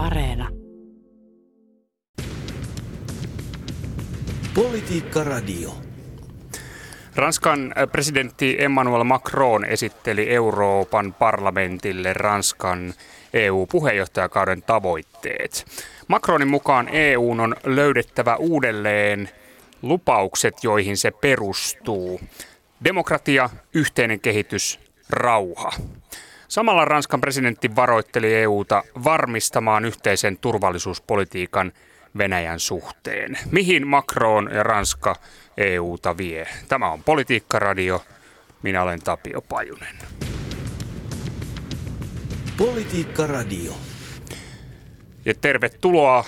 Areena. Politiikka Radio. Ranskan presidentti Emmanuel Macron esitteli Euroopan parlamentille Ranskan EU-puheenjohtajakauden tavoitteet. Macronin mukaan EU on löydettävä uudelleen lupaukset, joihin se perustuu. Demokratia, yhteinen kehitys, rauha. Samalla Ranskan presidentti varoitteli EUta varmistamaan yhteisen turvallisuuspolitiikan Venäjän suhteen. Mihin Macron ja Ranska EUta vie? Tämä on Politiikka-radio. Minä olen Tapio Pajunen. Politiikka-radio. Ja tervetuloa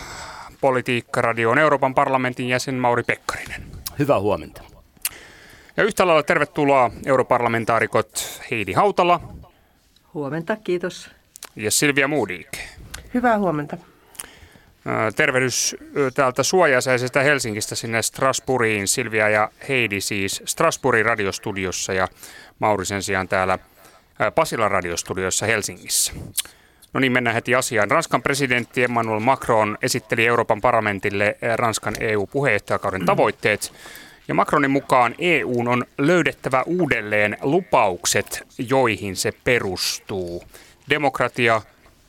Politiikka-radioon Euroopan parlamentin jäsen Mauri Pekkarinen. Hyvää huomenta. Ja yhtä lailla tervetuloa europarlamentaarikot Heidi Hautala. Huomenta, kiitos. Ja Silvia Moodik. Hyvää huomenta. Tervehdys täältä suojaisesta Helsingistä sinne Strasbourgiin. Silvia ja Heidi siis Strasbourgin radiostudiossa ja Mauri sen sijaan täällä Pasilan radiostudiossa Helsingissä. No niin, mennään heti asiaan. Ranskan presidentti Emmanuel Macron esitteli Euroopan parlamentille Ranskan EU-puheenjohtajakauden tavoitteet. Ja Macronin mukaan EU on löydettävä uudelleen lupaukset, joihin se perustuu. Demokratia,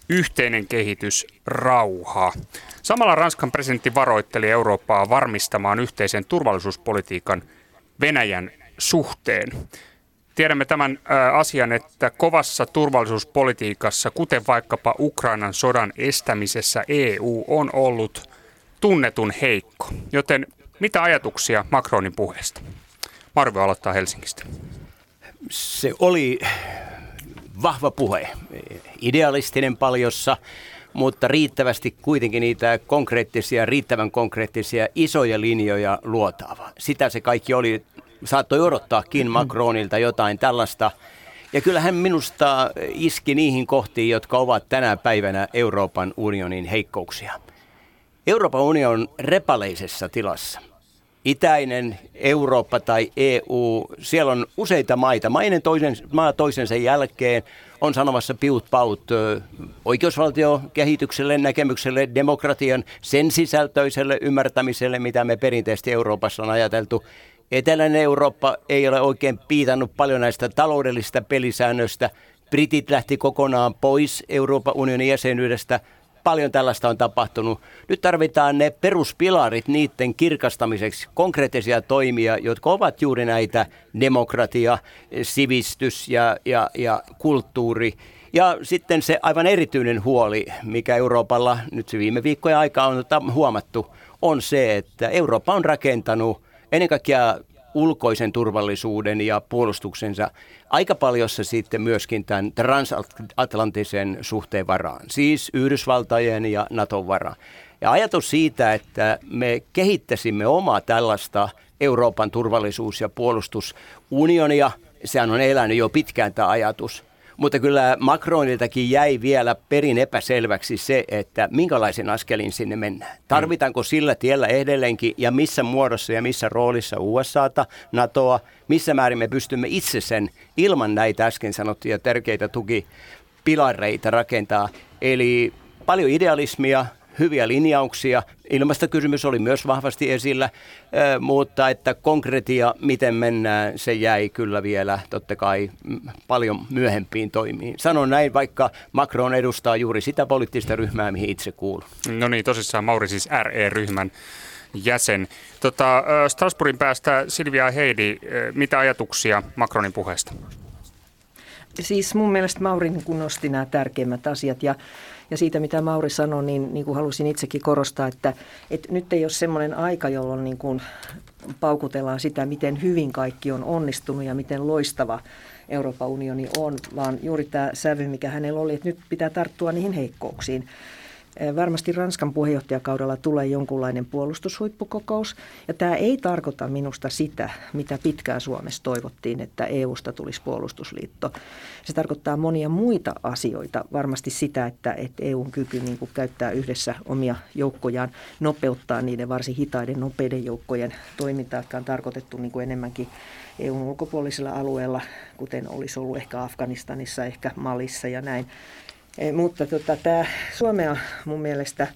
yhteinen kehitys, rauha. Samalla Ranskan presidentti varoitteli Eurooppaa varmistamaan yhteisen turvallisuuspolitiikan Venäjän suhteen. Tiedämme tämän asian, että kovassa turvallisuuspolitiikassa, kuten vaikkapa Ukrainan sodan estämisessä, EU on ollut tunnetun heikko. Joten mitä ajatuksia Macronin puheesta? Marvi aloittaa Helsingistä. Se oli vahva puhe, idealistinen paljossa, mutta riittävästi kuitenkin niitä konkreettisia, riittävän konkreettisia isoja linjoja luotaava. Sitä se kaikki oli. Saattoi odottaakin Macronilta jotain tällaista. Ja kyllähän minusta iski niihin kohtiin, jotka ovat tänä päivänä Euroopan unionin heikkouksia. Euroopan unioni on repaleisessa tilassa – itäinen Eurooppa tai EU, siellä on useita maita, mainen toisen, maa toisensa jälkeen on sanomassa piut paut oikeusvaltiokehitykselle, näkemykselle, demokratian, sen sisältöiselle ymmärtämiselle, mitä me perinteisesti Euroopassa on ajateltu. Eteläinen Eurooppa ei ole oikein piitannut paljon näistä taloudellisista pelisäännöistä. Britit lähti kokonaan pois Euroopan unionin jäsenyydestä paljon tällaista on tapahtunut. Nyt tarvitaan ne peruspilarit niiden kirkastamiseksi, konkreettisia toimia, jotka ovat juuri näitä demokratia, sivistys ja, ja, ja kulttuuri. Ja sitten se aivan erityinen huoli, mikä Euroopalla nyt viime viikkojen aikaa on huomattu, on se, että Eurooppa on rakentanut ennen kaikkea ulkoisen turvallisuuden ja puolustuksensa aika paljossa sitten myöskin tämän transatlanttisen suhteen varaan, siis Yhdysvaltojen ja Naton varaan. Ja ajatus siitä, että me kehittäisimme omaa tällaista Euroopan turvallisuus- ja puolustusunionia, sehän on elänyt jo pitkään tämä ajatus – mutta kyllä Macroniltakin jäi vielä perin epäselväksi se, että minkälaisen askelin sinne mennään. Tarvitaanko sillä tiellä edelleenkin ja missä muodossa ja missä roolissa USAta, NATOa, missä määrin me pystymme itse sen ilman näitä äsken sanottuja tärkeitä tukipilareita rakentaa. Eli paljon idealismia, hyviä linjauksia. Ilmastokysymys oli myös vahvasti esillä, mutta että konkretia, miten mennään, se jäi kyllä vielä totta kai paljon myöhempiin toimiin. Sanon näin, vaikka Macron edustaa juuri sitä poliittista ryhmää, mihin itse kuuluu. No niin, tosissaan Mauri siis RE-ryhmän jäsen. Tota, Strasbourgin päästä Silvia Heidi, mitä ajatuksia Macronin puheesta? Siis mun mielestä Mauri niin nosti nämä tärkeimmät asiat ja ja siitä, mitä Mauri sanoi, niin, niin kuin halusin itsekin korostaa, että, että nyt ei ole semmoinen aika, jolloin niin kuin paukutellaan sitä, miten hyvin kaikki on onnistunut ja miten loistava Euroopan unioni on, vaan juuri tämä sävy, mikä hänellä oli, että nyt pitää tarttua niihin heikkouksiin. Varmasti Ranskan puheenjohtajakaudella tulee jonkunlainen puolustushuippukokous. Ja tämä ei tarkoita minusta sitä, mitä pitkään Suomessa toivottiin, että EUsta tulisi puolustusliitto. Se tarkoittaa monia muita asioita. Varmasti sitä, että, että EUn kyky niin kuin käyttää yhdessä omia joukkojaan, nopeuttaa niiden varsin hitaiden nopeiden joukkojen toimintaa, jotka on tarkoitettu niin kuin enemmänkin EUn ulkopuolisilla alueilla, kuten olisi ollut ehkä Afganistanissa, ehkä Malissa ja näin Mutta tota, tämä Suomea mun mielestä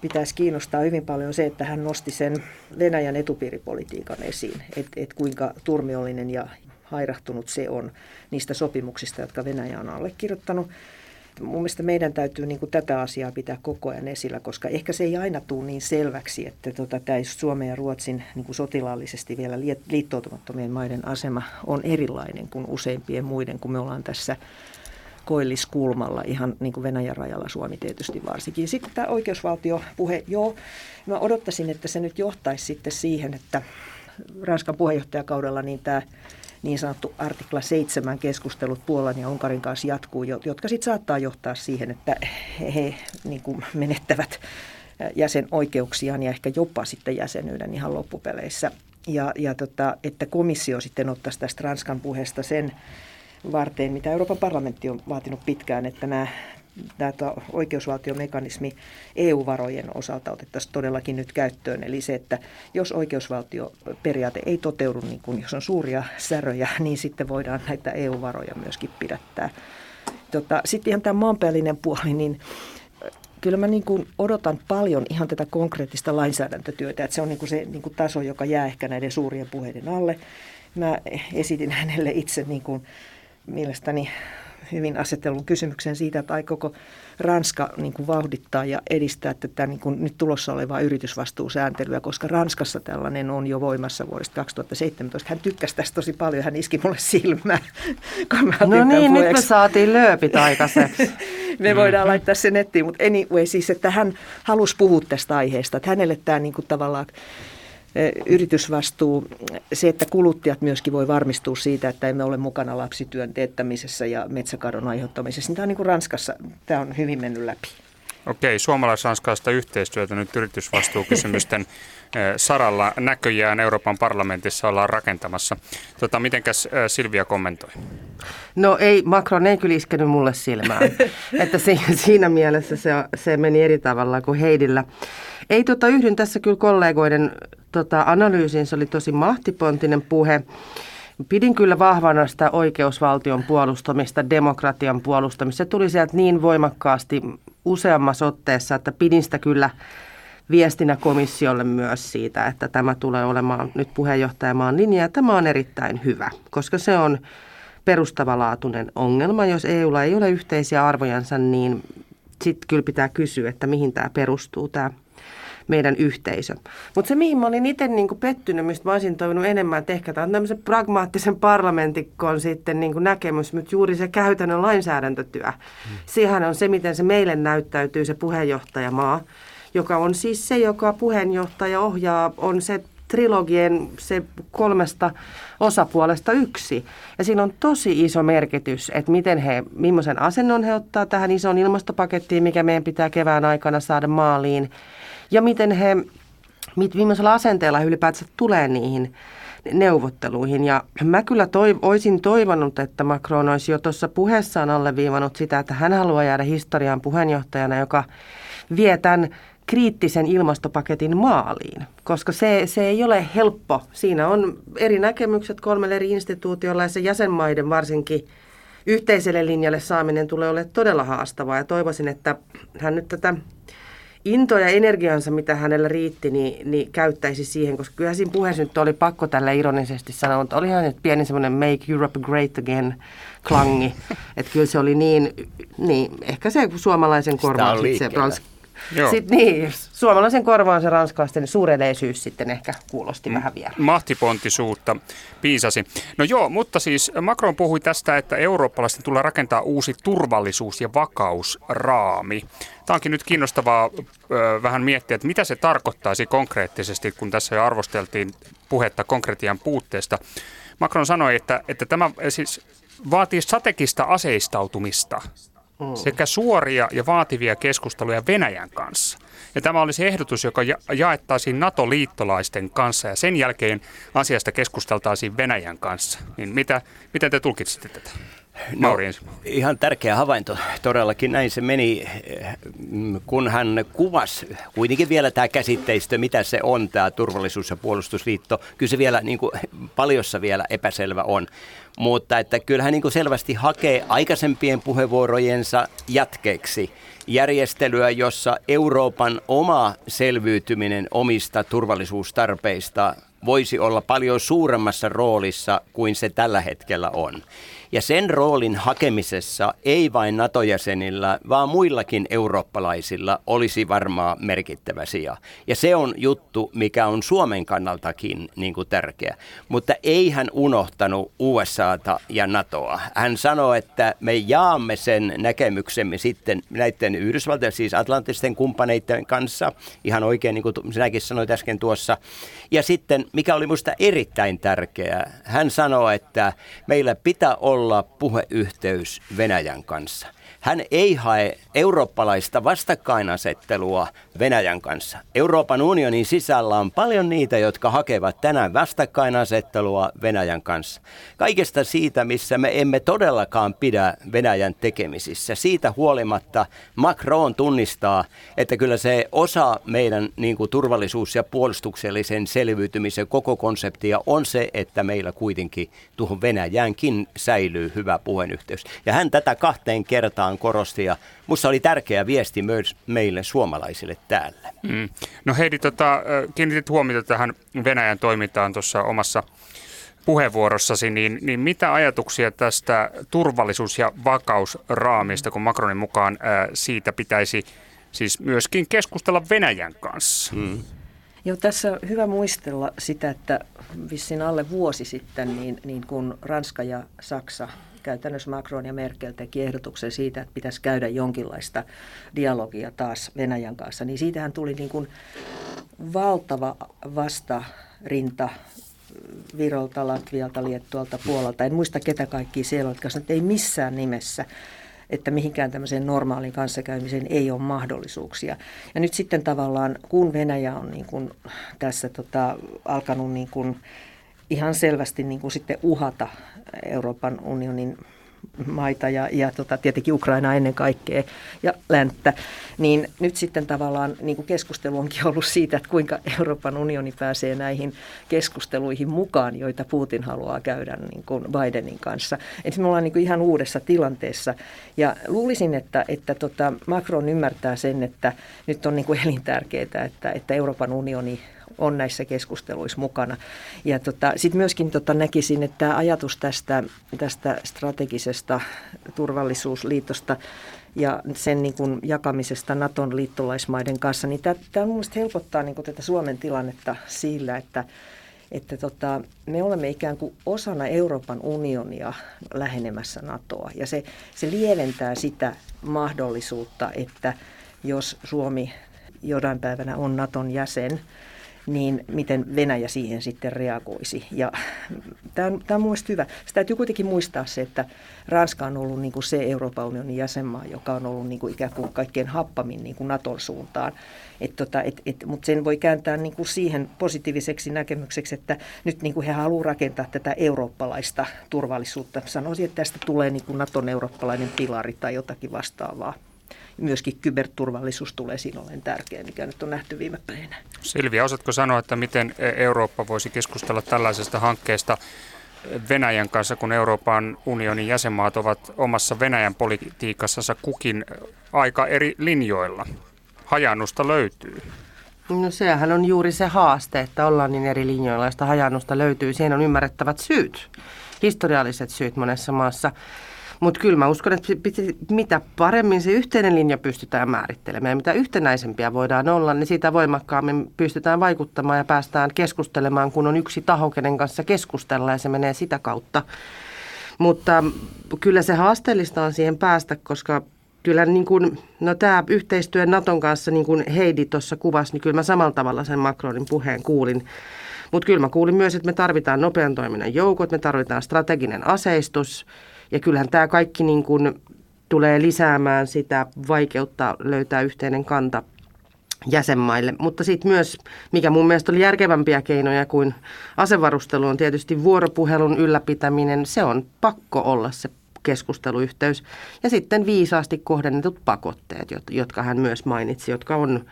pitäisi kiinnostaa hyvin paljon se, että hän nosti sen Venäjän etupiiripolitiikan esiin, että et kuinka turmiollinen ja hairahtunut se on niistä sopimuksista, jotka Venäjä on allekirjoittanut. Mun mielestä meidän täytyy niin kuin tätä asiaa pitää koko ajan esillä, koska ehkä se ei aina tule niin selväksi, että tota, tämä Suomen ja Ruotsin niin kuin sotilaallisesti vielä liittoutumattomien maiden asema on erilainen kuin useimpien muiden, kun me ollaan tässä koilliskulmalla ihan niin kuin Venäjän rajalla Suomi tietysti varsinkin. Sitten tämä oikeusvaltiopuhe, joo, mä odottaisin, että se nyt johtaisi sitten siihen, että Ranskan puheenjohtajakaudella niin tämä niin sanottu artikla 7 keskustelut Puolan ja Unkarin kanssa jatkuu, jotka sitten saattaa johtaa siihen, että he, niin kuin menettävät jäsenoikeuksiaan ja ehkä jopa sitten jäsenyyden ihan loppupeleissä. Ja, ja tota, että komissio sitten ottaisi tästä Ranskan puheesta sen varteen, mitä Euroopan parlamentti on vaatinut pitkään, että nämä tämä oikeusvaltiomekanismi EU-varojen osalta otettaisiin todellakin nyt käyttöön. Eli se, että jos oikeusvaltioperiaate ei toteudu, niin kun jos on suuria säröjä, niin sitten voidaan näitä EU-varoja myöskin pidättää. Tota, sitten ihan tämä maanpäällinen puoli, niin kyllä mä niin kuin odotan paljon ihan tätä konkreettista lainsäädäntötyötä, että se on niin kuin se niin kuin taso, joka jää ehkä näiden suurien puheiden alle. Mä esitin hänelle itse niin kuin mielestäni hyvin asetellun kysymyksen siitä, että aikooko Ranska niin kuin vauhdittaa ja edistää tätä niin kuin nyt tulossa olevaa yritysvastuusääntelyä, koska Ranskassa tällainen on jo voimassa vuodesta 2017. Hän tykkäsi tästä tosi paljon, hän iski mulle silmään. no niin, nyt me saatiin lööpit aikaiseksi. me mm. voidaan laittaa se nettiin, mutta anyway, siis että hän halusi puhua tästä aiheesta, että hänelle tämä niin kuin tavallaan yritysvastuu, se, että kuluttajat myöskin voi varmistua siitä, että emme ole mukana lapsityön teettämisessä ja metsäkadon aiheuttamisessa. Niin tämä on niin kuin Ranskassa, tämä on hyvin mennyt läpi. Okei, suomalais-ranskalaista yhteistyötä nyt yritysvastuukysymysten saralla näköjään Euroopan parlamentissa ollaan rakentamassa. Tota, mitenkäs Silvia kommentoi? No ei, Macron ei kyllä iskenyt mulle silmään. että se, siinä mielessä se, se meni eri tavalla kuin Heidillä. Ei tota, yhdyn tässä kyllä kollegoiden tota, analyysiin, se oli tosi mahtipontinen puhe. Pidin kyllä vahvana sitä oikeusvaltion puolustamista, demokratian puolustamista. Se tuli sieltä niin voimakkaasti useammassa otteessa, että pidin sitä kyllä viestinä komissiolle myös siitä, että tämä tulee olemaan nyt puheenjohtajamaan linja. Ja tämä on erittäin hyvä, koska se on perustavalaatuinen ongelma. Jos EUlla ei ole yhteisiä arvojansa, niin sitten kyllä pitää kysyä, että mihin tämä perustuu, tämä meidän yhteisö. Mutta se, mihin mä olin itse niin pettynyt, mistä mä olisin toivonut enemmän, että ehkä tämä on tämmöisen pragmaattisen parlamentikon sitten niin näkemys, mutta juuri se käytännön lainsäädäntötyö. Mm. Sehän on se, miten se meille näyttäytyy se puheenjohtajamaa, joka on siis se, joka puheenjohtaja ohjaa, on se trilogien se kolmesta osapuolesta yksi. Ja siinä on tosi iso merkitys, että miten he, millaisen asennon he ottaa tähän isoon ilmastopakettiin, mikä meidän pitää kevään aikana saada maaliin ja miten he, millaisella asenteella he ylipäätään tulee niihin neuvotteluihin. Ja mä kyllä toiv- olisin toivonut, että Macron olisi jo tuossa puheessaan alleviivannut sitä, että hän haluaa jäädä historiaan puheenjohtajana, joka vie tämän kriittisen ilmastopaketin maaliin, koska se, se ei ole helppo. Siinä on eri näkemykset kolmelle eri instituutiolla ja se jäsenmaiden varsinkin yhteiselle linjalle saaminen tulee olemaan todella haastavaa ja toivoisin, että hän nyt tätä into ja energiansa, mitä hänellä riitti, niin, niin käyttäisi siihen, koska kyllä siinä puheessa nyt oli pakko tällä ironisesti sanoa, että olihan nyt pieni semmoinen Make Europe Great Again klangi, että kyllä se oli niin, niin ehkä se suomalaisen korvaan se ransk, sitten niin, suomalaisen korvaan se ranskalaisten suureleisyys sitten ehkä kuulosti vähän vielä. Mahtipontisuutta piisasi. No joo, mutta siis Macron puhui tästä, että eurooppalaisten tulee rakentaa uusi turvallisuus- ja vakausraami. Tämä onkin nyt kiinnostavaa ö, vähän miettiä, että mitä se tarkoittaisi konkreettisesti, kun tässä jo arvosteltiin puhetta konkretian puutteesta. Macron sanoi, että, että tämä siis vaatii strategista aseistautumista. Sekä suoria ja vaativia keskusteluja Venäjän kanssa. Ja tämä olisi ehdotus, joka ja- jaettaisiin NATO-liittolaisten kanssa ja sen jälkeen asiasta keskusteltaisiin Venäjän kanssa. Niin mitä, miten te tulkitsitte tätä? No, ihan tärkeä havainto. Todellakin näin se meni, kun hän kuvasi kuitenkin vielä tämä käsitteistö, mitä se on, tämä turvallisuus- ja puolustusliitto. Kyllä se vielä niin kuin, paljossa vielä epäselvä on. Mutta että kyllä hän niin kuin selvästi hakee aikaisempien puheenvuorojensa jatkeeksi järjestelyä, jossa Euroopan oma selviytyminen omista turvallisuustarpeista voisi olla paljon suuremmassa roolissa kuin se tällä hetkellä on. Ja sen roolin hakemisessa ei vain NATO-jäsenillä, vaan muillakin eurooppalaisilla olisi varmaan merkittävä sija. Ja se on juttu, mikä on Suomen kannaltakin niin kuin tärkeä. Mutta ei hän unohtanut USAta ja NATOa. Hän sanoi, että me jaamme sen näkemyksemme sitten näiden Yhdysvaltojen, siis atlanttisten kumppaneiden kanssa, ihan oikein niin kuin sinäkin sanoit äsken tuossa. Ja sitten, mikä oli minusta erittäin tärkeää, hän sanoi, että meillä pitää olla olla puheyhteys Venäjän kanssa. Hän ei hae eurooppalaista vastakkainasettelua Venäjän kanssa. Euroopan unionin sisällä on paljon niitä, jotka hakevat tänään vastakkainasettelua Venäjän kanssa. Kaikesta siitä, missä me emme todellakaan pidä Venäjän tekemisissä. Siitä huolimatta Macron tunnistaa, että kyllä se osa meidän niin kuin turvallisuus- ja puolustuksellisen selviytymisen koko konseptia on se, että meillä kuitenkin tuohon Venäjäänkin säilyy hyvä puheenyhteys. Ja hän tätä kahteen kertaan kerran korosti ja musta oli tärkeä viesti myös meille suomalaisille täällä. Mm. No Heidi, tota, kiinnitit huomiota tähän Venäjän toimintaan tuossa omassa puheenvuorossasi, niin, niin mitä ajatuksia tästä turvallisuus- ja vakausraamista, kun Macronin mukaan ää, siitä pitäisi siis myöskin keskustella Venäjän kanssa? Mm. Joo, tässä on hyvä muistella sitä, että vissiin alle vuosi sitten, niin, niin kun Ranska ja Saksa käytännössä Macron ja Merkel teki ehdotuksen siitä, että pitäisi käydä jonkinlaista dialogia taas Venäjän kanssa, niin siitähän tuli niin kuin valtava vastarinta Virolta, Latvialta, Liettualta, Puolalta. En muista ketä kaikki siellä jotka että ei missään nimessä että mihinkään tämmöiseen normaaliin kanssakäymiseen ei ole mahdollisuuksia. Ja nyt sitten tavallaan, kun Venäjä on niin kuin tässä tota, alkanut niin kuin ihan selvästi niin kuin sitten uhata Euroopan unionin maita ja, ja tota, tietenkin Ukraina ennen kaikkea ja länttä, niin nyt sitten tavallaan niin kuin keskustelu onkin ollut siitä, että kuinka Euroopan unioni pääsee näihin keskusteluihin mukaan, joita Putin haluaa käydä niin kuin Bidenin kanssa. Eli me ollaan niin kuin ihan uudessa tilanteessa ja luulisin, että, että tota Macron ymmärtää sen, että nyt on niin kuin elintärkeää, että, että Euroopan unioni on näissä keskusteluissa mukana. Ja tota, sitten myöskin tota, näkisin, että tämä ajatus tästä, tästä strategisesta turvallisuusliitosta ja sen niin kuin jakamisesta Naton liittolaismaiden kanssa, niin tämä mun mielestä helpottaa niin kuin tätä Suomen tilannetta sillä, että että tota, me olemme ikään kuin osana Euroopan unionia lähenemässä NATOa. Ja se, se lieventää sitä mahdollisuutta, että jos Suomi jonain päivänä on Naton jäsen, niin miten Venäjä siihen sitten reagoisi. Ja tämä on, tämä on mielestäni hyvä. Sitä täytyy kuitenkin muistaa se, että Ranska on ollut niin kuin se Euroopan unionin jäsenmaa, joka on ollut niin kuin ikään kuin kaikkein happamin niin kuin Naton suuntaan. Et tota, et, et, Mutta sen voi kääntää niin kuin siihen positiiviseksi näkemykseksi, että nyt niin kuin he haluavat rakentaa tätä eurooppalaista turvallisuutta. Sanoisin, että tästä tulee niin kuin Naton eurooppalainen pilari tai jotakin vastaavaa myöskin kyberturvallisuus tulee siinä ollen tärkeä, mikä nyt on nähty viime päivinä. Silvia, osaatko sanoa, että miten Eurooppa voisi keskustella tällaisesta hankkeesta Venäjän kanssa, kun Euroopan unionin jäsenmaat ovat omassa Venäjän politiikassansa kukin aika eri linjoilla? Hajannusta löytyy. No sehän on juuri se haaste, että ollaan niin eri linjoilla, joista hajannusta löytyy. Siihen on ymmärrettävät syyt, historialliset syyt monessa maassa. Mutta kyllä mä uskon, että mitä paremmin se yhteinen linja pystytään määrittelemään ja mitä yhtenäisempiä voidaan olla, niin sitä voimakkaammin pystytään vaikuttamaan ja päästään keskustelemaan, kun on yksi taho, kenen kanssa keskustella ja se menee sitä kautta. Mutta kyllä se haasteellista on siihen päästä, koska kyllä niin kuin, no tämä yhteistyö Naton kanssa, niin kuin Heidi tuossa kuvasi, niin kyllä mä samalla tavalla sen Macronin puheen kuulin. Mutta kyllä mä kuulin myös, että me tarvitaan nopean toiminnan joukot, me tarvitaan strateginen aseistus – ja kyllähän tämä kaikki niin kuin tulee lisäämään sitä vaikeutta löytää yhteinen kanta jäsenmaille. Mutta sitten myös, mikä mun mielestä oli järkevämpiä keinoja kuin asevarustelu, on tietysti vuoropuhelun ylläpitäminen. Se on pakko olla se keskusteluyhteys. Ja sitten viisaasti kohdennetut pakotteet, jotka hän myös mainitsi, jotka on,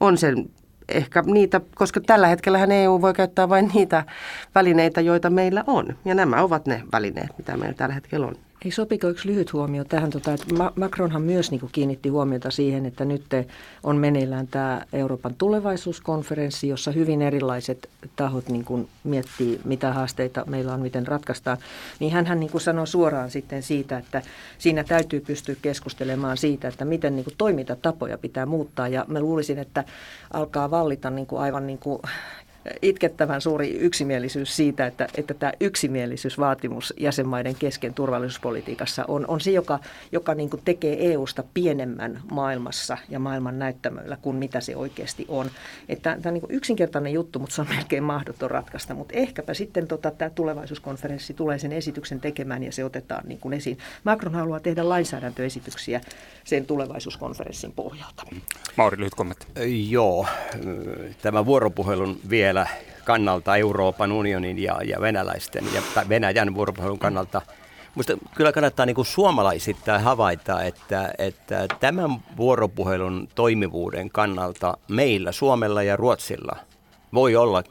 on sen ehkä niitä, koska tällä hetkellä EU voi käyttää vain niitä välineitä, joita meillä on. Ja nämä ovat ne välineet, mitä meillä tällä hetkellä on. Ei sopiko yksi lyhyt huomio tähän, tota, että Macronhan myös niin kuin kiinnitti huomiota siihen, että nyt on meneillään tämä Euroopan tulevaisuuskonferenssi, jossa hyvin erilaiset tahot niin kuin miettii, mitä haasteita meillä on, miten ratkaistaan. Niin hän niin kuin sanoi suoraan sitten siitä, että siinä täytyy pystyä keskustelemaan siitä, että miten niin kuin toimintatapoja pitää muuttaa. Ja mä luulisin, että alkaa vallita niin kuin aivan niin kuin itkettävän suuri yksimielisyys siitä, että, että tämä yksimielisyysvaatimus jäsenmaiden kesken turvallisuuspolitiikassa on, on se, joka, joka niin kuin tekee EUsta pienemmän maailmassa ja maailman näyttämöillä kuin mitä se oikeasti on. Että tämä on niin yksinkertainen juttu, mutta se on melkein mahdoton ratkaista. Mutta ehkäpä sitten tota, tämä tulevaisuuskonferenssi tulee sen esityksen tekemään ja se otetaan niin kuin esiin. Macron haluaa tehdä lainsäädäntöesityksiä sen tulevaisuuskonferenssin pohjalta. Mauri, lyhyt kommentti. Joo, tämä vuoropuhelun vielä kannalta Euroopan unionin ja, ja venäläisten ja Venäjän vuoropuhelun kannalta. Minusta kyllä kannattaa niin suomalaisittain havaita, että, että tämän vuoropuhelun toimivuuden kannalta meillä, Suomella ja Ruotsilla voi olla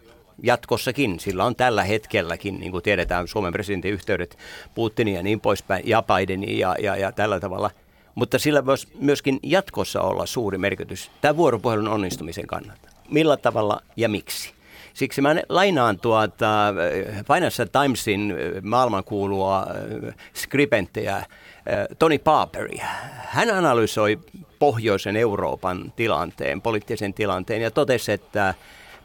jatkossakin. Sillä on tällä hetkelläkin, niin kuin tiedetään, Suomen presidentin yhteydet Putinin ja niin poispäin, ja Bidenin ja, ja, ja tällä tavalla. Mutta sillä voisi myöskin jatkossa olla suuri merkitys tämän vuoropuhelun onnistumisen kannalta. Millä tavalla ja miksi? Siksi mä lainaan tuota äh, Financial Timesin äh, maailmankuulua äh, skribenttejä Tony Paperia. Hän analysoi pohjoisen Euroopan tilanteen, poliittisen tilanteen ja totesi, että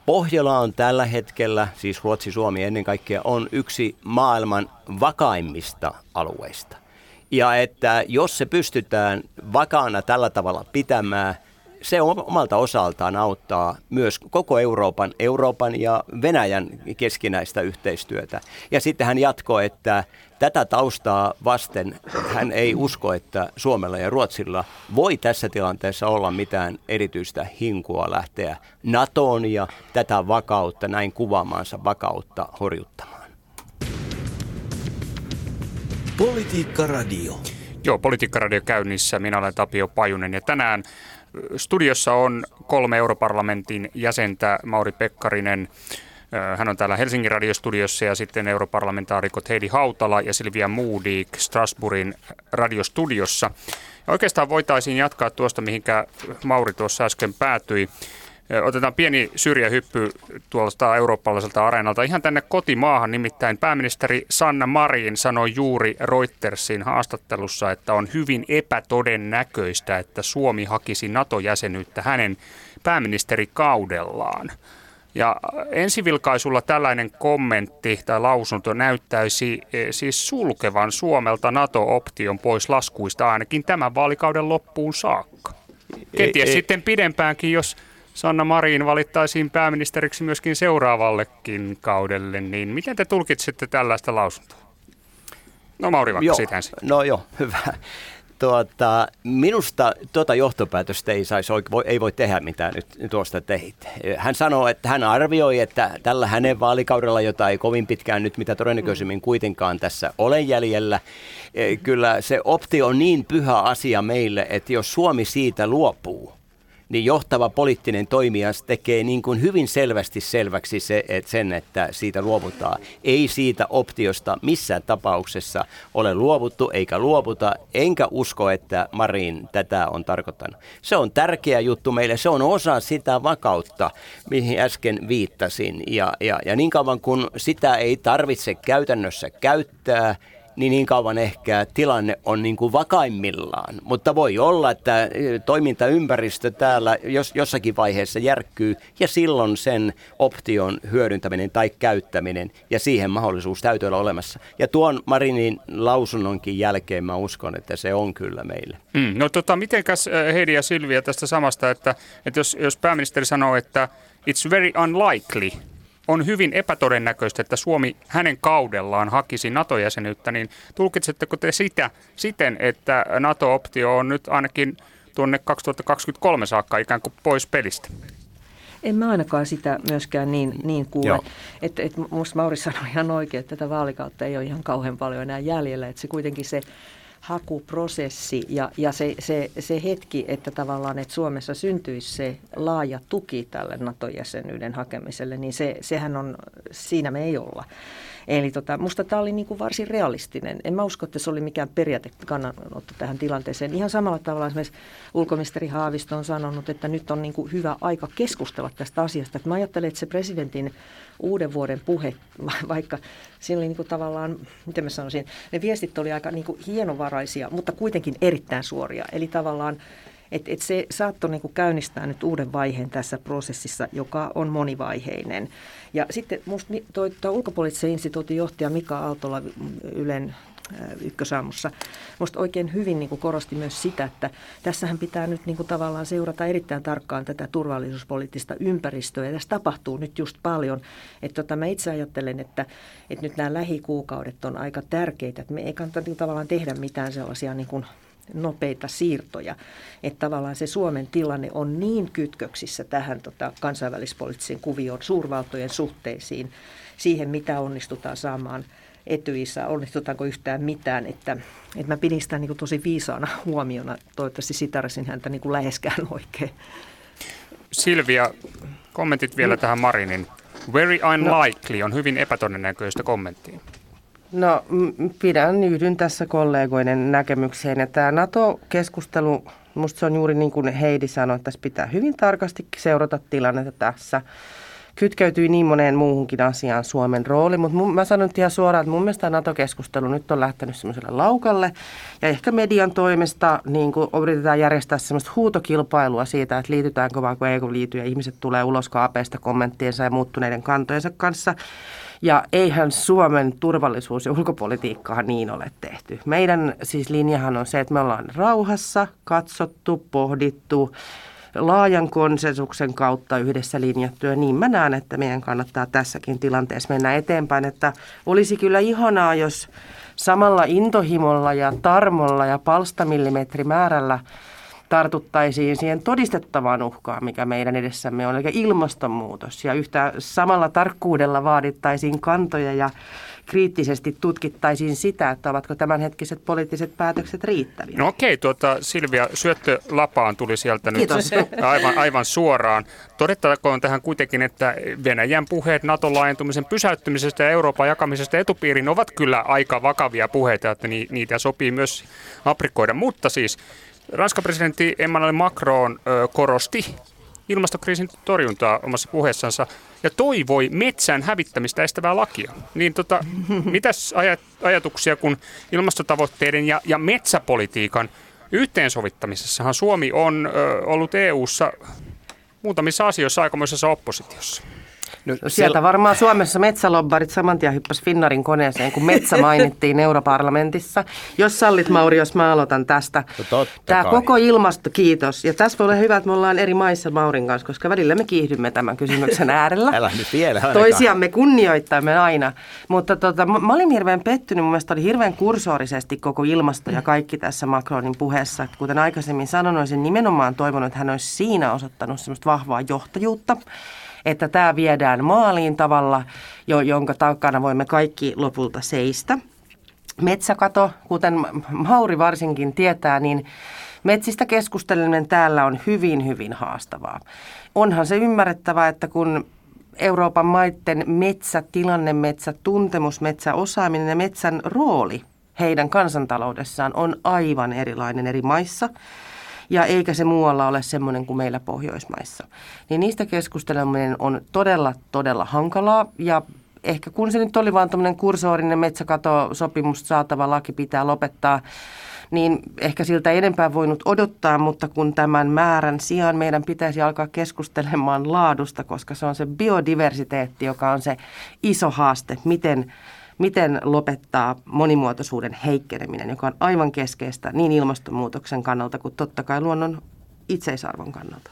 Pohjola on tällä hetkellä, siis Ruotsi, Suomi ennen kaikkea, on yksi maailman vakaimmista alueista. Ja että jos se pystytään vakaana tällä tavalla pitämään – se omalta osaltaan auttaa myös koko Euroopan, Euroopan ja Venäjän keskinäistä yhteistyötä. Ja sitten hän jatkoi, että tätä taustaa vasten hän ei usko, että Suomella ja Ruotsilla voi tässä tilanteessa olla mitään erityistä hinkua lähteä NATOon ja tätä vakautta, näin kuvaamaansa vakautta horjuttamaan. Politiikka Radio. Joo, Politiikka Radio käynnissä. Minä olen Tapio Pajunen ja tänään Studiossa on kolme europarlamentin jäsentä, Mauri Pekkarinen, hän on täällä Helsingin radiostudiossa ja sitten europarlamentaarikot Heidi Hautala ja Silvia Moody Strasbourgin radiostudiossa. Ja oikeastaan voitaisiin jatkaa tuosta, mihinkä Mauri tuossa äsken päätyi. Otetaan pieni syrjähyppy tuolta eurooppalaiselta areenalta ihan tänne kotimaahan. Nimittäin pääministeri Sanna Marin sanoi juuri Reutersin haastattelussa, että on hyvin epätodennäköistä, että Suomi hakisi NATO-jäsenyyttä hänen pääministerikaudellaan. Ja ensivilkaisulla tällainen kommentti tai lausunto näyttäisi siis sulkevan Suomelta NATO-option pois laskuista ainakin tämän vaalikauden loppuun saakka. Kenties ei, ei. sitten pidempäänkin, jos Sanna Marin valittaisiin pääministeriksi myöskin seuraavallekin kaudelle, niin miten te tulkitsette tällaista lausuntoa? No Mauri vaikka siitä ensin. No joo, hyvä. Tuota, minusta tuota johtopäätöstä ei, saisi, ei voi tehdä mitään nyt tuosta teit. Hän sanoi, että hän arvioi, että tällä hänen vaalikaudella, jota ei kovin pitkään nyt mitä todennäköisemmin kuitenkaan tässä ole jäljellä, e, kyllä se optio on niin pyhä asia meille, että jos Suomi siitä luopuu, niin johtava poliittinen toimija tekee niin kuin hyvin selvästi selväksi se, että sen, että siitä luovutaan. Ei siitä optiosta missään tapauksessa ole luovuttu eikä luovuta, enkä usko, että Marin tätä on tarkoittanut. Se on tärkeä juttu meille, se on osa sitä vakautta, mihin äsken viittasin. Ja, ja, ja niin kauan kun sitä ei tarvitse käytännössä käyttää, niin niin kauan ehkä tilanne on niin kuin vakaimmillaan. Mutta voi olla, että eh, toimintaympäristö täällä jos, jossakin vaiheessa järkkyy ja silloin sen option hyödyntäminen tai käyttäminen ja siihen mahdollisuus täytyy olla olemassa. Ja tuon Marinin lausunnonkin jälkeen mä uskon, että se on kyllä meille. Mm, no tota, mitenkäs eh, Heidi ja Silvia tästä samasta, että, että jos, jos pääministeri sanoo, että it's very unlikely, on hyvin epätodennäköistä, että Suomi hänen kaudellaan hakisi NATO-jäsenyyttä, niin tulkitsetteko te sitä siten, että NATO-optio on nyt ainakin tuonne 2023 saakka ikään kuin pois pelistä? En mä ainakaan sitä myöskään niin, niin kuule. Että et, musta Mauri sanoi ihan oikein, että tätä vaalikautta ei ole ihan kauhean paljon enää jäljellä. Että se kuitenkin se hakuprosessi ja, ja se, se, se hetki, että tavallaan että Suomessa syntyisi se laaja tuki tälle NATO-jäsenyyden hakemiselle, niin se, sehän on, siinä me ei olla. Eli tota, musta tämä oli niin kuin varsin realistinen. En mä usko, että se oli mikään periaatekannanotto tähän tilanteeseen. Ihan samalla tavalla esimerkiksi ulkoministeri Haavisto on sanonut, että nyt on niin kuin hyvä aika keskustella tästä asiasta. Että mä ajattelen, että se presidentin uuden vuoden puhe, vaikka siinä oli niin kuin tavallaan, miten mä sanoisin, ne viestit oli aika niin kuin hienovaraisia, mutta kuitenkin erittäin suoria. Eli tavallaan et, et se saattoi niin kuin käynnistää nyt uuden vaiheen tässä prosessissa, joka on monivaiheinen. Ja sitten minusta tuo ulkopoliittisen instituutin johtaja Mika Aaltola Ylen ykkösaamussa. Minusta oikein hyvin niin kuin korosti myös sitä, että tässähän pitää nyt niin kuin tavallaan seurata erittäin tarkkaan tätä turvallisuuspoliittista ympäristöä. Ja tässä tapahtuu nyt just paljon. Että tota, mä itse ajattelen, että, että nyt nämä lähikuukaudet on aika tärkeitä. Että me ei kannata niin tavallaan tehdä mitään sellaisia niin kuin nopeita siirtoja. Että tavallaan se Suomen tilanne on niin kytköksissä tähän tota, kansainvälispoliittiseen kuvioon, suurvaltojen suhteisiin, siihen mitä onnistutaan saamaan etyissä, onnistutaanko yhtään mitään, että, että mä pidin sitä niin kuin tosi viisaana huomiona. Toivottavasti sitarasin häntä niin kuin läheskään oikein. Silvia, kommentit vielä no. tähän Marinin. Very unlikely on hyvin epätodennäköistä kommenttia. No pidän, yhdyn tässä kollegoiden näkemykseen. Että tämä NATO-keskustelu, minusta se on juuri niin kuin Heidi sanoi, että tässä pitää hyvin tarkasti seurata tilannetta tässä. Kytkeytyy niin moneen muuhunkin asiaan Suomen rooli, mutta mä sanon nyt ihan suoraan, että mun mielestä NATO-keskustelu nyt on lähtenyt semmoiselle laukalle. Ja ehkä median toimesta niin kuin yritetään järjestää semmoista huutokilpailua siitä, että liitytäänkö vaan kun EU liittyy ja ihmiset tulee ulos kaapeista kommenttiensa ja muuttuneiden kantojensa kanssa. Ja eihän Suomen turvallisuus- ja ulkopolitiikkaa niin ole tehty. Meidän siis linjahan on se, että me ollaan rauhassa katsottu, pohdittu, laajan konsensuksen kautta yhdessä linjattu. Ja niin mä näen, että meidän kannattaa tässäkin tilanteessa mennä eteenpäin. Että olisi kyllä ihanaa, jos samalla intohimolla ja tarmolla ja palstamillimetrimäärällä tartuttaisiin siihen todistettavaan uhkaan, mikä meidän edessämme on, eli ilmastonmuutos. Ja yhtä samalla tarkkuudella vaadittaisiin kantoja ja kriittisesti tutkittaisiin sitä, että ovatko tämänhetkiset poliittiset päätökset riittäviä. No okei, tuota, Silvia, syöttö lapaan tuli sieltä nyt aivan, aivan suoraan. Todettakoon tähän kuitenkin, että Venäjän puheet NATO-laajentumisen pysäyttämisestä ja Euroopan jakamisesta etupiiriin ovat kyllä aika vakavia puheita, että niitä sopii myös aprikoida. Mutta siis Ranskan presidentti Emmanuel Macron korosti ilmastokriisin torjuntaa omassa puheessansa ja toivoi metsän hävittämistä estävää lakia. Niin tota, mitäs ajat, ajatuksia, kun ilmastotavoitteiden ja, ja metsäpolitiikan yhteensovittamisessahan Suomi on ö, ollut EU-ssa muutamissa asioissa aikamoisessa oppositiossa? No, Sieltä varmaan Suomessa metsälobbarit saman tien hyppäsi Finnarin koneeseen, kun metsä mainittiin europarlamentissa. Jos sallit Mauri, jos mä aloitan tästä. No Tämä kai. koko ilmasto, kiitos. Ja tässä voi olla hyvä, että me ollaan eri maissa Maurin kanssa, koska välillä me kiihdymme tämän kysymyksen äärellä. Älä nyt vielä ainakaan. Toisiamme kunnioittamme aina. Mutta tota, mä, mä olin hirveän pettynyt. Mun mielestä oli hirveän kursorisesti koko ilmasto ja kaikki tässä Macronin puheessa. Kuten aikaisemmin sanoin, olisin nimenomaan toivonut, että hän olisi siinä osoittanut semmoista vahvaa johtajuutta että tämä viedään maaliin tavalla, jo, jonka takana voimme kaikki lopulta seistä. Metsäkato, kuten Mauri varsinkin tietää, niin metsistä keskusteleminen täällä on hyvin, hyvin haastavaa. Onhan se ymmärrettävää, että kun Euroopan maiden metsätilanne, metsätuntemus, metsäosaaminen ja metsän rooli heidän kansantaloudessaan on aivan erilainen eri maissa – ja eikä se muualla ole semmoinen kuin meillä Pohjoismaissa. Niin niistä keskusteleminen on todella, todella hankalaa ja ehkä kun se nyt oli vaan tämmöinen kursoorinen metsäkatosopimus saatava laki pitää lopettaa, niin ehkä siltä enempää voinut odottaa, mutta kun tämän määrän sijaan meidän pitäisi alkaa keskustelemaan laadusta, koska se on se biodiversiteetti, joka on se iso haaste, miten miten lopettaa monimuotoisuuden heikkeneminen, joka on aivan keskeistä niin ilmastonmuutoksen kannalta kuin totta kai luonnon itseisarvon kannalta.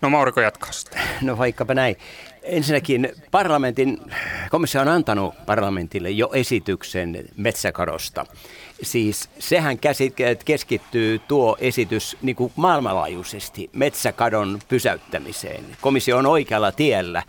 No Mauriko jatkaa sitten. No vaikkapa näin. Ensinnäkin parlamentin, komissio on antanut parlamentille jo esityksen metsäkadosta. Siis sehän keskittyy tuo esitys niin kuin maailmanlaajuisesti metsäkadon pysäyttämiseen. Komissio on oikealla tiellä.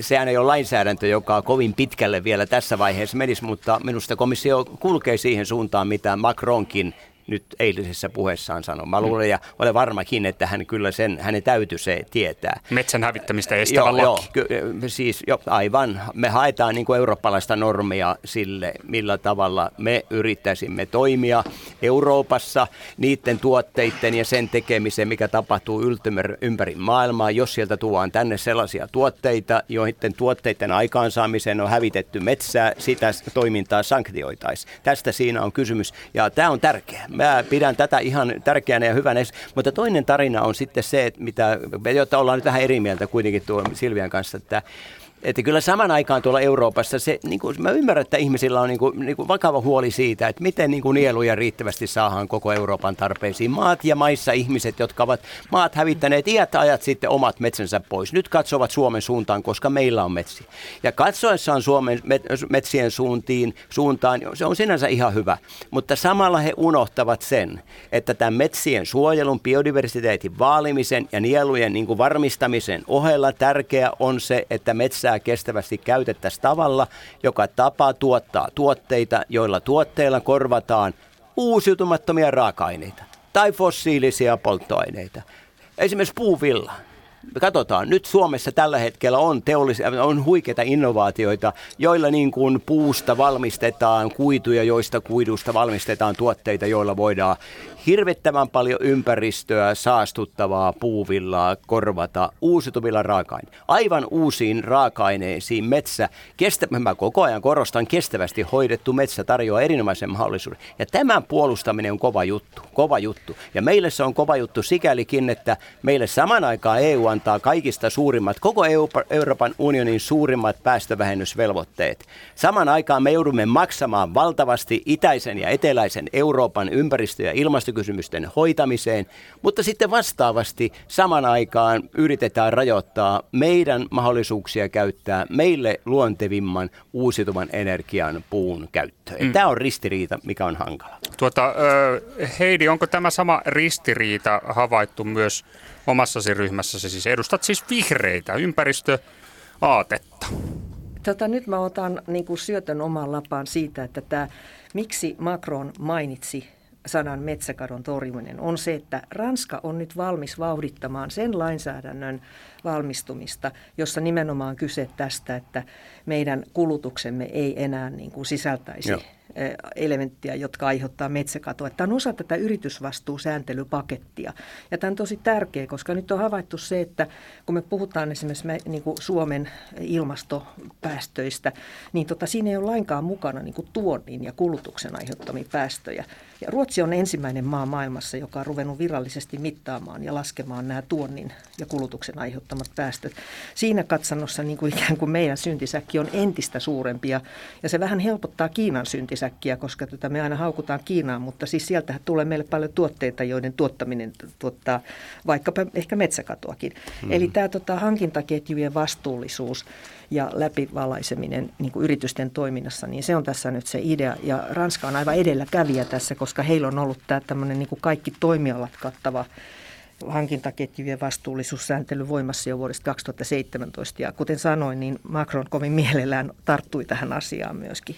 Sehän ei ole lainsäädäntö, joka kovin pitkälle vielä tässä vaiheessa menisi, mutta minusta komissio kulkee siihen suuntaan, mitä Macronkin nyt eilisessä puheessaan sanoi. Mä luulen ja olen varmakin, että hän kyllä sen, hänen täytyy se tietää. Metsän hävittämistä estävä joo, laki. Joo, ky- siis jo, aivan. Me haetaan niin kuin eurooppalaista normia sille, millä tavalla me yrittäisimme toimia Euroopassa niiden tuotteiden ja sen tekemiseen, mikä tapahtuu ympäri maailmaa. Jos sieltä tuodaan tänne sellaisia tuotteita, joiden tuotteiden aikaansaamiseen on hävitetty metsää, sitä toimintaa sanktioitaisiin. Tästä siinä on kysymys ja tämä on tärkeää mä pidän tätä ihan tärkeänä ja hyvänä. Mutta toinen tarina on sitten se, että mitä, jota ollaan nyt vähän eri mieltä kuitenkin tuo Silvian kanssa, että että kyllä saman aikaan tuolla Euroopassa se, niin kuin, mä ymmärrän, että ihmisillä on niin kuin, niin kuin vakava huoli siitä, että miten niin kuin nieluja riittävästi saadaan koko Euroopan tarpeisiin. Maat ja maissa ihmiset, jotka ovat maat hävittäneet iät ajat sitten omat metsänsä pois, nyt katsovat Suomen suuntaan, koska meillä on metsiä. Ja katsoessaan Suomen metsien suuntiin, suuntaan, se on sinänsä ihan hyvä. Mutta samalla he unohtavat sen, että tämän metsien suojelun, biodiversiteetin vaalimisen ja nielujen niin kuin varmistamisen ohella tärkeä on se, että metsää metsää kestävästi käytettäisiin tavalla, joka tapa tuottaa tuotteita, joilla tuotteilla korvataan uusiutumattomia raaka-aineita tai fossiilisia polttoaineita. Esimerkiksi puuvilla. Katsotaan, nyt Suomessa tällä hetkellä on, teollisia, on huikeita innovaatioita, joilla niin kuin puusta valmistetaan kuituja, joista kuidusta valmistetaan tuotteita, joilla voidaan hirvittävän paljon ympäristöä saastuttavaa puuvillaa korvata uusiutuvilla raaka-aineilla. Aivan uusiin raaka-aineisiin metsä, kestä, mä koko ajan korostan, kestävästi hoidettu metsä tarjoaa erinomaisen mahdollisuuden. Ja tämän puolustaminen on kova juttu, kova juttu. Ja meille se on kova juttu sikälikin, että meille saman aikaan EU antaa kaikista suurimmat, koko Euroopan unionin suurimmat päästövähennysvelvoitteet. Saman aikaan me joudumme maksamaan valtavasti itäisen ja eteläisen Euroopan ympäristö- ja ilmasto ilmastokysymysten hoitamiseen, mutta sitten vastaavasti saman aikaan yritetään rajoittaa meidän mahdollisuuksia käyttää meille luontevimman uusiutuvan energian puun käyttöön. Mm. Tämä on ristiriita, mikä on hankala. Tuota, Heidi, onko tämä sama ristiriita havaittu myös omassasi ryhmässäsi? Siis edustat siis vihreitä, ympäristöaatetta. Tota, nyt mä otan niin kuin syötön omaan lapaan siitä, että tämä, miksi Macron mainitsi sanan metsäkadon torjuminen on se, että Ranska on nyt valmis vauhdittamaan sen lainsäädännön valmistumista, jossa nimenomaan kyse tästä, että meidän kulutuksemme ei enää niin kuin sisältäisi Joo elementtiä, jotka aiheuttaa metsäkatoa. Tämä on osa tätä yritysvastuusääntelypakettia. Ja tämä on tosi tärkeä, koska nyt on havaittu se, että kun me puhutaan esimerkiksi me, niin kuin Suomen ilmastopäästöistä, niin tota, siinä ei ole lainkaan mukana niin kuin tuonnin ja kulutuksen aiheuttamia päästöjä. Ja Ruotsi on ensimmäinen maa maailmassa, joka on ruvennut virallisesti mittaamaan ja laskemaan nämä tuonnin ja kulutuksen aiheuttamat päästöt. Siinä katsannossa niin kuin ikään kuin meidän syntisäkki on entistä suurempi ja, ja se vähän helpottaa Kiinan syntisäkkiä säkkiä, koska tätä me aina haukutaan Kiinaan, mutta siis sieltä tulee meille paljon tuotteita, joiden tuottaminen tuottaa vaikkapa ehkä metsäkatoakin. Mm-hmm. Eli tämä tota, hankintaketjujen vastuullisuus ja läpivalaiseminen niin kuin yritysten toiminnassa, niin se on tässä nyt se idea. Ja Ranska on aivan edelläkävijä tässä, koska heillä on ollut tämä tämmöinen niin kuin kaikki toimialat kattava hankintaketjujen vastuullisuussääntely voimassa jo vuodesta 2017. Ja kuten sanoin, niin Macron kovin mielellään tarttui tähän asiaan myöskin.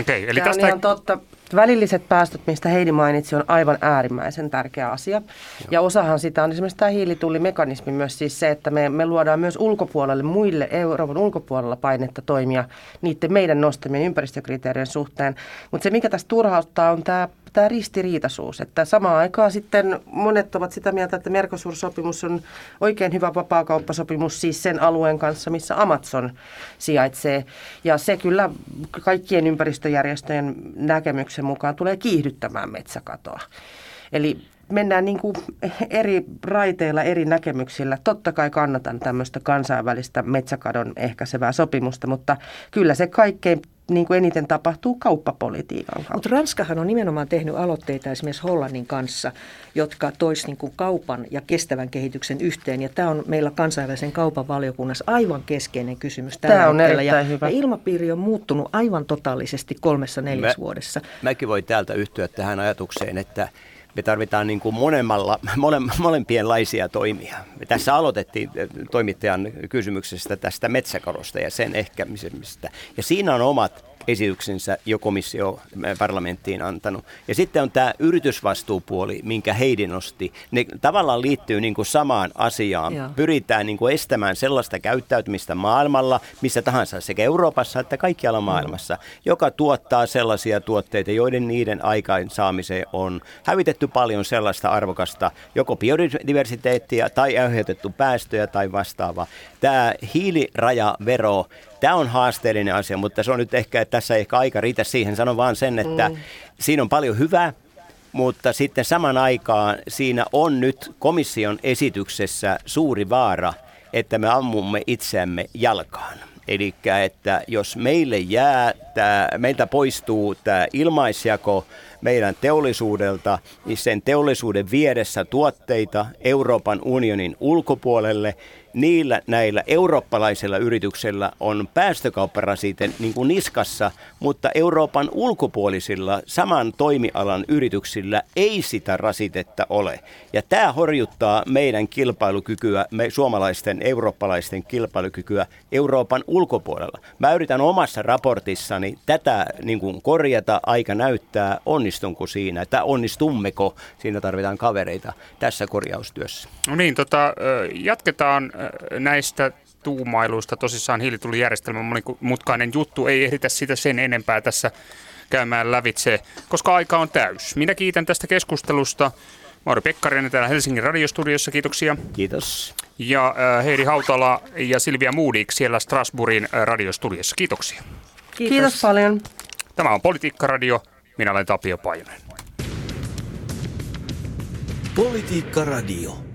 Okay, eli Tämä tästä... on ihan totta. Välilliset päästöt, mistä Heidi mainitsi, on aivan äärimmäisen tärkeä asia. Joo. Ja osahan sitä on esimerkiksi tämä hiilitullimekanismi myös siis se, että me, me luodaan myös ulkopuolelle, muille Euroopan ulkopuolella painetta toimia niiden meidän nostamien ympäristökriteerien suhteen. Mutta se, mikä tässä turhauttaa, on tämä tämä ristiriitaisuus, että samaan aikaan sitten monet ovat sitä mieltä, että Mercosur-sopimus on oikein hyvä vapaakauppasopimus siis sen alueen kanssa, missä Amazon sijaitsee. Ja se kyllä kaikkien ympäristöjärjestöjen näkemyksen mukaan tulee kiihdyttämään metsäkatoa. Eli mennään niin kuin eri raiteilla, eri näkemyksillä. Totta kai kannatan tämmöistä kansainvälistä metsäkadon ehkäisevää sopimusta, mutta kyllä se kaikkein niin kuin eniten tapahtuu kauppapolitiikan kautta. Mutta Ranskahan on nimenomaan tehnyt aloitteita esimerkiksi Hollannin kanssa, jotka tois niin kuin kaupan ja kestävän kehityksen yhteen. Ja tämä on meillä kansainvälisen kaupan valiokunnassa aivan keskeinen kysymys tällä Tämä on hetkellä. erittäin ja, hyvä. ja ilmapiiri on muuttunut aivan totaalisesti kolmessa neljässä Mä- vuodessa. Mäkin voin täältä yhtyä tähän ajatukseen, että me tarvitaan niin kuin monemmalla, mole, molempienlaisia toimia. Me tässä aloitettiin eh, toimittajan kysymyksestä tästä metsäkadosta ja sen ehkäisemisestä. Ja siinä on omat esityksensä jo komissio parlamenttiin antanut. Ja sitten on tämä yritysvastuupuoli, minkä Heidi nosti. Ne tavallaan liittyy niin kuin samaan asiaan. Joo. Pyritään niin kuin estämään sellaista käyttäytymistä maailmalla, missä tahansa, sekä Euroopassa että kaikkialla maailmassa, joka tuottaa sellaisia tuotteita, joiden niiden aikaansaamiseen on hävitetty paljon sellaista arvokasta, joko biodiversiteettiä tai aiheutettu päästöjä tai vastaavaa. Tämä hiilirajavero, tämä on haasteellinen asia, mutta se on nyt ehkä, tässä ei ehkä aika riitä siihen. Sanon vaan sen, että mm. siinä on paljon hyvää, mutta sitten saman aikaan siinä on nyt komission esityksessä suuri vaara, että me ammumme itseämme jalkaan. Eli että jos meille jää, tää, meiltä poistuu tämä ilmaisjako meidän teollisuudelta, niin sen teollisuuden vieressä tuotteita Euroopan unionin ulkopuolelle, niillä näillä eurooppalaisilla yrityksillä on päästökaupparasite niin kuin niskassa, mutta Euroopan ulkopuolisilla saman toimialan yrityksillä ei sitä rasitetta ole. Ja tämä horjuttaa meidän kilpailukykyä, me suomalaisten, eurooppalaisten kilpailukykyä Euroopan ulkopuolella. Mä yritän omassa raportissani tätä niin kuin korjata, aika näyttää, onnistunko siinä, että onnistummeko, siinä tarvitaan kavereita tässä korjaustyössä. No niin, tota, jatketaan näistä tuumailuista. Tosissaan hiilitulijärjestelmän monimutkainen juttu. Ei ehditä sitä sen enempää tässä käymään lävitse, koska aika on täys. Minä kiitän tästä keskustelusta. Mauri Pekkarinen täällä Helsingin radiostudiossa, kiitoksia. Kiitos. Ja ö, Heidi Hautala ja Silvia Moodik siellä Strasbourgin ö, radiostudiossa. Kiitoksia. Kiitos, Kiitos paljon. Tämä on Politiikka-radio. Minä olen Tapio Pajunen. Politiikka Radio.